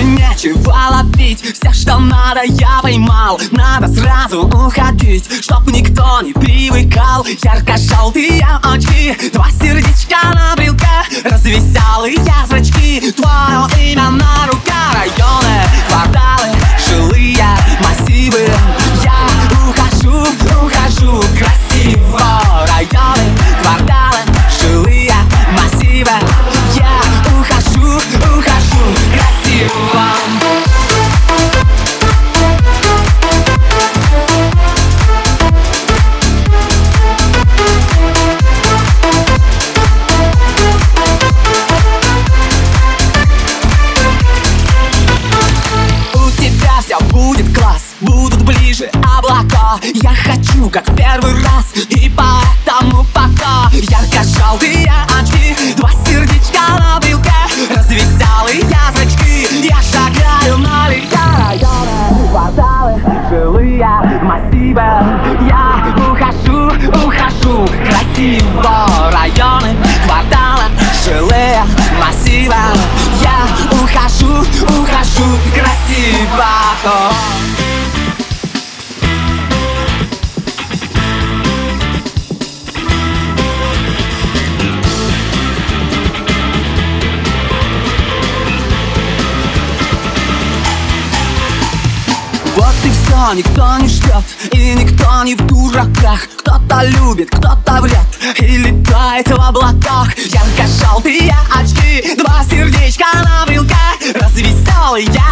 больше нечего ловить Все, что надо, я поймал. Надо сразу уходить Чтоб никто не привыкал. Ярко-желтые очки Я хочу, как в первый раз И поэтому пока Ярко-желтые очки. Два сердечка на брелке Развеселые зрачки Я шагаю налегке Районы, кварталы, жилые массивы Все, никто не ждет И никто не в дураках. Кто-то любит, кто-то врет И летает в облаках. Ярко-желтые очки Два сердечка на брелке Развеселые зрачки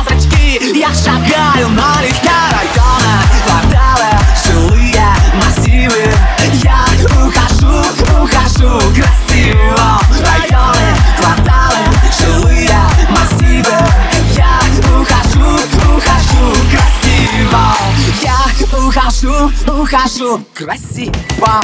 ухожу красиво